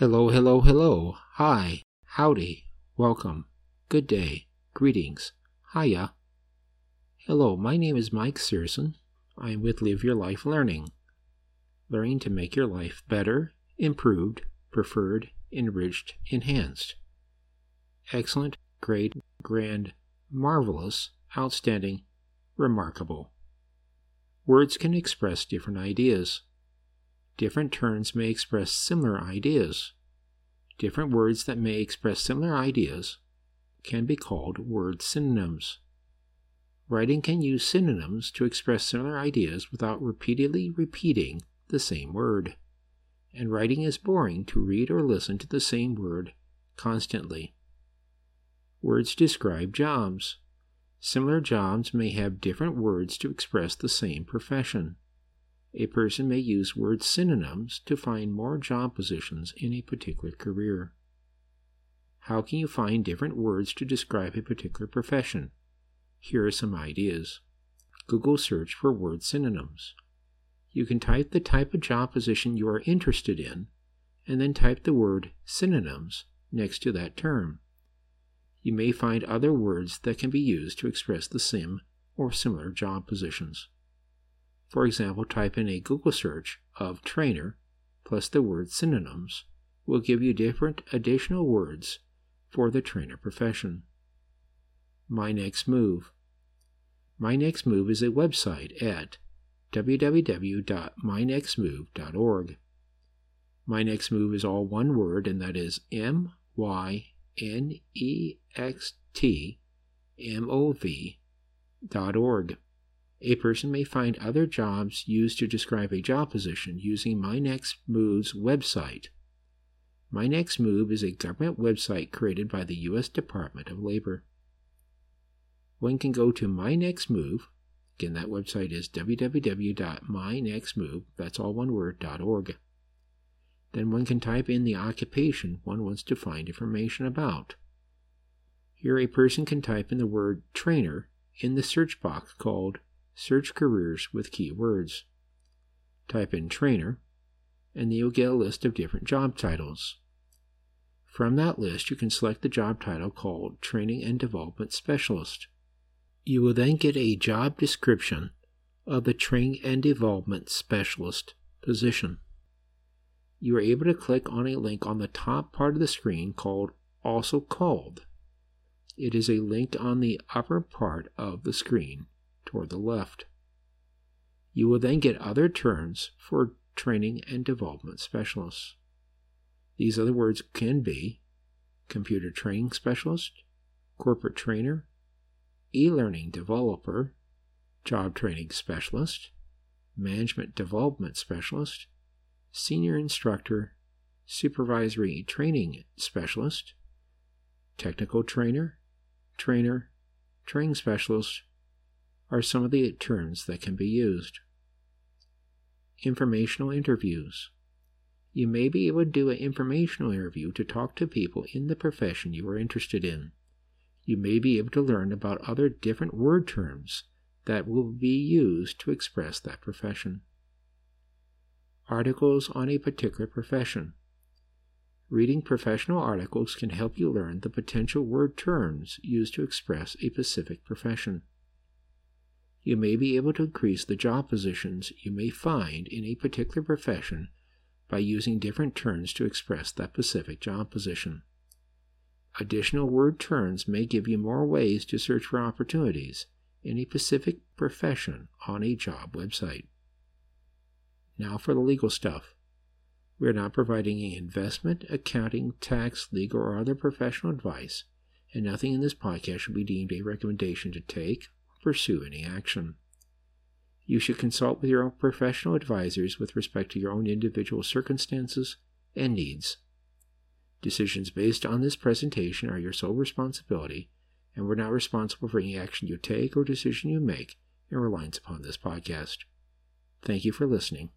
Hello, hello, hello. Hi, howdy, welcome, good day, greetings, hiya. Hello, my name is Mike Searson. I am with Live Your Life Learning. Learning to make your life better, improved, preferred, enriched, enhanced. Excellent, great, grand, marvelous, outstanding, remarkable. Words can express different ideas. Different terms may express similar ideas. Different words that may express similar ideas can be called word synonyms. Writing can use synonyms to express similar ideas without repeatedly repeating the same word. And writing is boring to read or listen to the same word constantly. Words describe jobs. Similar jobs may have different words to express the same profession. A person may use word synonyms to find more job positions in a particular career. How can you find different words to describe a particular profession? Here are some ideas. Google search for word synonyms. You can type the type of job position you are interested in, and then type the word synonyms next to that term you may find other words that can be used to express the same or similar job positions. For example, type in a Google search of trainer plus the word synonyms will give you different additional words for the trainer profession. My Next Move. My Next Move is a website at www.mynextmove.org. My Next Move is all one word, and that is M Y N E X T M O V dot org. A person may find other jobs used to describe a job position using My Next Move's website. My Next Move is a government website created by the U.S. Department of Labor. One can go to My Next Move. Again, that website is www.mynextmove, that's all one word, .org. Then one can type in the occupation one wants to find information about. Here, a person can type in the word trainer in the search box called Search Careers with Keywords. Type in trainer, and you'll get a list of different job titles. From that list, you can select the job title called Training and Development Specialist. You will then get a job description of the Training and Development Specialist position you are able to click on a link on the top part of the screen called Also Called. It is a link on the upper part of the screen toward the left. You will then get other terms for training and development specialists. These other words can be computer training specialist, corporate trainer, e learning developer, job training specialist, management development specialist, senior instructor, supervisory training specialist, technical trainer, trainer, training specialist are some of the terms that can be used. Informational interviews. You may be able to do an informational interview to talk to people in the profession you are interested in. You may be able to learn about other different word terms that will be used to express that profession articles on a particular profession. Reading professional articles can help you learn the potential word terms used to express a specific profession. You may be able to increase the job positions you may find in a particular profession by using different terms to express that specific job position. Additional word terms may give you more ways to search for opportunities in a specific profession on a job website. Now for the legal stuff. We are not providing any investment, accounting, tax, legal, or other professional advice, and nothing in this podcast should be deemed a recommendation to take pursue any action. You should consult with your own professional advisors with respect to your own individual circumstances and needs. Decisions based on this presentation are your sole responsibility, and we're not responsible for any action you take or decision you make in reliance upon this podcast. Thank you for listening